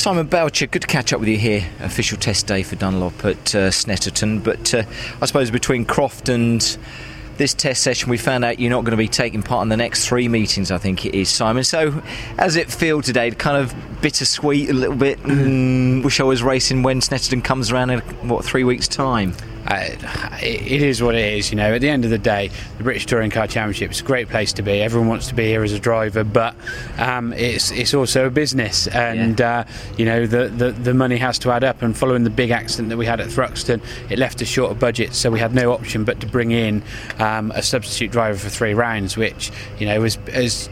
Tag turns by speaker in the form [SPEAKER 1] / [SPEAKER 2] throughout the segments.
[SPEAKER 1] Simon Belcher, good to catch up with you here. Official test day for Dunlop at uh, Snetterton, but uh, I suppose between Croft and this test session, we found out you're not going to be taking part in the next three meetings, I think it is, Simon. So, as it feel today? Kind of bittersweet a little bit. Mm, wish I was racing when Snetterton comes around in, what, three weeks' time?
[SPEAKER 2] It is what it is. You know, at the end of the day, the British Touring Car Championship is a great place to be. Everyone wants to be here as a driver, but um, it's it's also a business, and yeah. uh, you know the, the, the money has to add up. And following the big accident that we had at Thruxton, it left us short of budget, so we had no option but to bring in um, a substitute driver for three rounds, which you know was as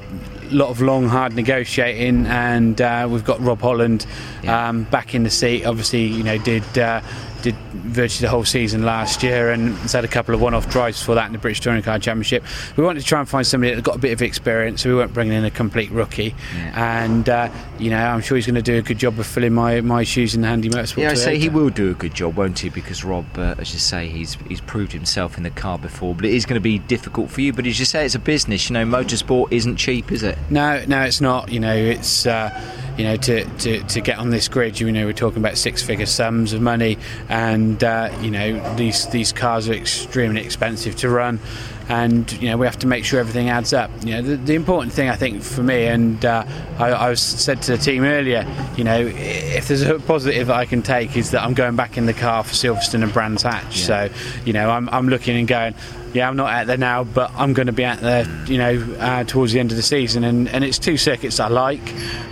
[SPEAKER 2] a lot of long, hard negotiating, and uh, we've got Rob Holland yeah. um, back in the seat. Obviously, you know, did uh, did virtually the whole season last year and has had a couple of one-off drives for that in the British Touring Car Championship. We wanted to try and find somebody that got a bit of experience, so we weren't bringing in a complete rookie. Yeah. And uh, you know, I'm sure he's going to do a good job of filling my, my shoes in the Handy Motorsport.
[SPEAKER 1] Yeah, I say he will do a good job, won't he? Because Rob, uh, as you say, he's he's proved himself in the car before, but it is going to be difficult for you. But as you say, it's a business. You know, motorsport isn't cheap, is it?
[SPEAKER 2] No, no, it's not. You know, it's. Uh, you know, to, to, to get on this grid, you know, we're talking about six-figure sums of money, and uh, you know, these these cars are extremely expensive to run and you know we have to make sure everything adds up. You know the, the important thing I think for me, and uh, I, I was said to the team earlier, you know if there's a positive that I can take is that I'm going back in the car for Silverstone and Brands Hatch. Yeah. So you know I'm, I'm looking and going, yeah, I'm not out there now, but I'm going to be out there, you know, uh, towards the end of the season. And, and it's two circuits I like.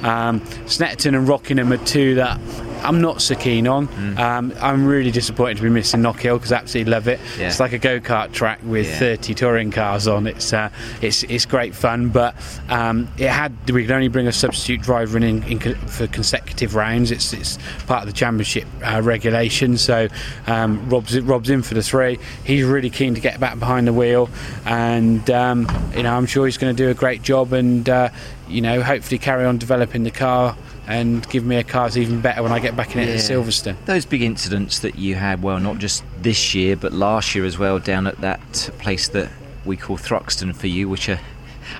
[SPEAKER 2] Um, Snetterton and Rockingham are two that I'm not so keen on. Mm. Um, I'm really disappointed to be missing Knockhill because I absolutely love it. Yeah. It's like a go kart track with yeah. 30 touring cars on. It's uh, it's it's great fun, but um, it had we could only bring a substitute driver in, in, in, for consecutive rounds. It's it's part of the championship uh, regulation. So um, Rob's Rob's in for the three. He's really keen to get back behind the wheel, and um, you know I'm sure he's going to do a great job and. Uh, you know, hopefully carry on developing the car and give me a car that's even better when I get back in it at Silverstone.
[SPEAKER 1] Those big incidents that you had, well, not just this year, but last year as well, down at that place that we call Thruxton for you, which are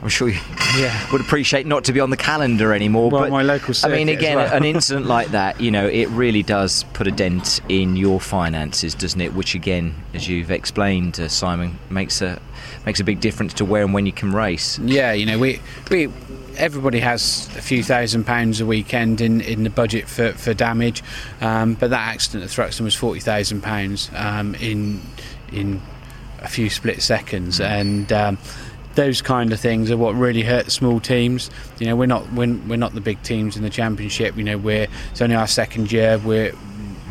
[SPEAKER 1] I'm sure you yeah. would appreciate not to be on the calendar anymore.
[SPEAKER 2] Well,
[SPEAKER 1] but
[SPEAKER 2] my local I
[SPEAKER 1] mean, again,
[SPEAKER 2] well.
[SPEAKER 1] an incident like that, you know, it really does put a dent in your finances, doesn't it? Which, again, as you've explained, uh, Simon, makes a makes a big difference to where and when you can race.
[SPEAKER 2] Yeah, you know, we we everybody has a few thousand pounds a weekend in, in the budget for, for damage, um, but that accident at Thruxton was forty thousand um, pounds in in a few split seconds, mm. and um, those kind of things are what really hurt small teams. You know, we're not we're, we're not the big teams in the championship. You know, we're it's only our second year. We're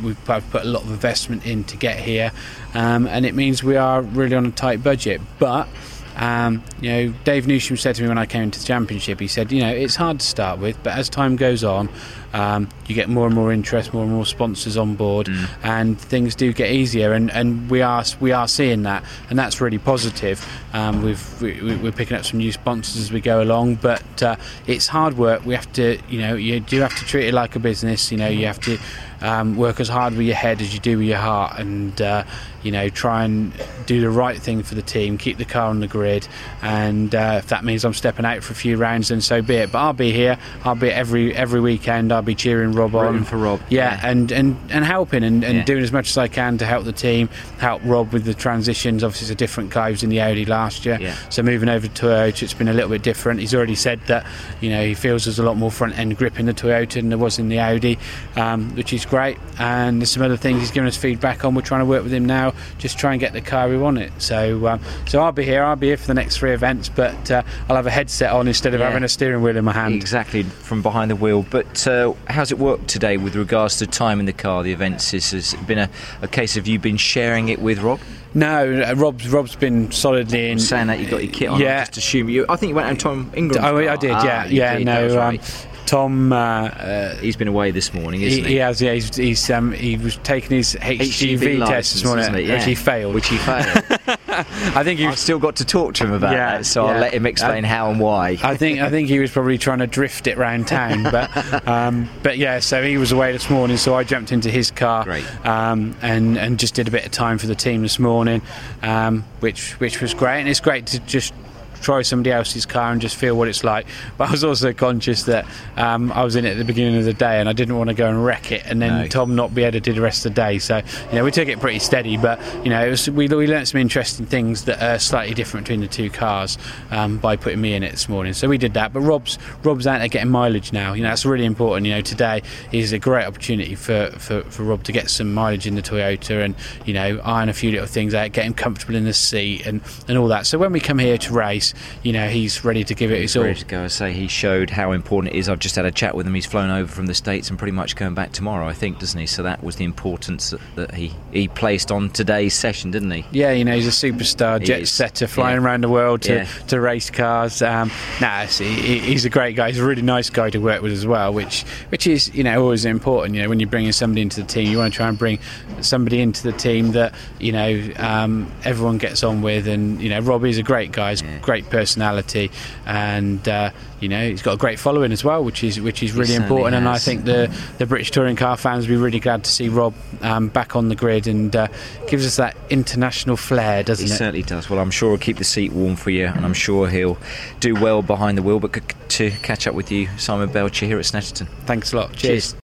[SPEAKER 2] we've put a lot of investment in to get here, um, and it means we are really on a tight budget, but um, you know, Dave Newsham said to me when I came into the championship, he said, you know, it's hard to start with, but as time goes on, um, you get more and more interest, more and more sponsors on board, mm. and things do get easier. And, and we are we are seeing that, and that's really positive. Um, we've we, we're picking up some new sponsors as we go along, but uh, it's hard work. We have to, you know, you do have to treat it like a business. You know, you have to um, work as hard with your head as you do with your heart, and uh, you know try and do the right thing for the team, keep the car on the grid, and uh, if that means I'm stepping out for a few rounds, then so be it. But I'll be here. I'll be every every weekend. I'll be cheering Rob
[SPEAKER 1] Rooting
[SPEAKER 2] on
[SPEAKER 1] for Rob.
[SPEAKER 2] Yeah, yeah, and and and helping and, and yeah. doing as much as I can to help the team, help Rob with the transitions. Obviously, it's a different guy. He was in the Audi last year, yeah. so moving over to Toyota, it's been a little bit different. He's already said that you know he feels there's a lot more front end grip in the Toyota than there was in the Audi, um, which is great. And there's some other things he's given us feedback on. We're trying to work with him now, just try and get the car we want it. So um, so I'll be here. I'll be here for the next three events, but uh, I'll have a headset on instead of having a steering wheel in my hand.
[SPEAKER 1] Exactly from behind the wheel. But uh, how's it worked today with regards to time in the car? The events has, has been a, a case of you been sharing it with Rob.
[SPEAKER 2] No, uh, Rob's Rob's been solidly in.
[SPEAKER 1] saying that you got your kit on.
[SPEAKER 2] Yeah,
[SPEAKER 1] I just assume you. I think you went on Tom Ingram.
[SPEAKER 2] Oh, I did. Yeah, ah, yeah. Did, no, um, Tom, uh,
[SPEAKER 1] uh, he's been away this morning, isn't he?
[SPEAKER 2] He, he has, yeah. He's, he's um, he was taking his HGV, HGV test this morning, yeah. which he failed.
[SPEAKER 1] Which he failed.
[SPEAKER 2] I think
[SPEAKER 1] you've still got to talk to him about yeah, that, so yeah. I'll let him explain how and why.
[SPEAKER 2] I think I think he was probably trying to drift it round town, but um, but yeah. So he was away this morning, so I jumped into his car um, and and just did a bit of time for the team this morning, um, which which was great, and it's great to just try somebody else's car and just feel what it's like. But I was also conscious that um, I was in it at the beginning of the day and I didn't want to go and wreck it and then
[SPEAKER 1] No.
[SPEAKER 2] Tom not be able to do the rest of the day. So you know we took it pretty steady, but you know it was, we we learned some interesting things that are slightly different between the two cars um, by putting me in it this morning. So we did that. But Rob's Rob's out there getting mileage now. You know that's really important. You know today is a great opportunity for, for, for Rob to get some mileage in the Toyota and you know iron a few little things out, get him comfortable in the seat and, and all that. So when we come here to race, you know he's ready to give it his all.
[SPEAKER 1] Ready to go. I say he showed how important it is. I've just had a chat with him. He's flown over from the states and pretty much going back tomorrow, I think, doesn't he? So that was the importance that, that he he placed on today's session, didn't he?
[SPEAKER 2] Yeah, you know, he's a superstar
[SPEAKER 1] He
[SPEAKER 2] jet
[SPEAKER 1] is,
[SPEAKER 2] setter flying
[SPEAKER 1] yeah.
[SPEAKER 2] around the world to,
[SPEAKER 1] Yeah.
[SPEAKER 2] to race cars. Um, nah, he, he's a great guy. He's a really nice guy to work with as well, which which is you know always important. You know, when you're bringing somebody into the team, you want to try and bring somebody into the team that you know um, everyone gets on with. And you know, Robbie's a great guy. He's
[SPEAKER 1] Yeah.
[SPEAKER 2] great personality, and uh, you know he's got a great following as well, which is which is really important. And I think the the British touring car fans will be really glad to see Rob um, back on the grid and uh, gives us that international flair, doesn't
[SPEAKER 1] He
[SPEAKER 2] it?
[SPEAKER 1] certainly does. Well, I'm sure he'll keep the seat warm for you, and I'm sure he'll do well behind the wheel. But good to catch up with you, Simon Belcher, here at Snetterton.
[SPEAKER 2] Thanks a lot. Cheers.
[SPEAKER 1] Cheers.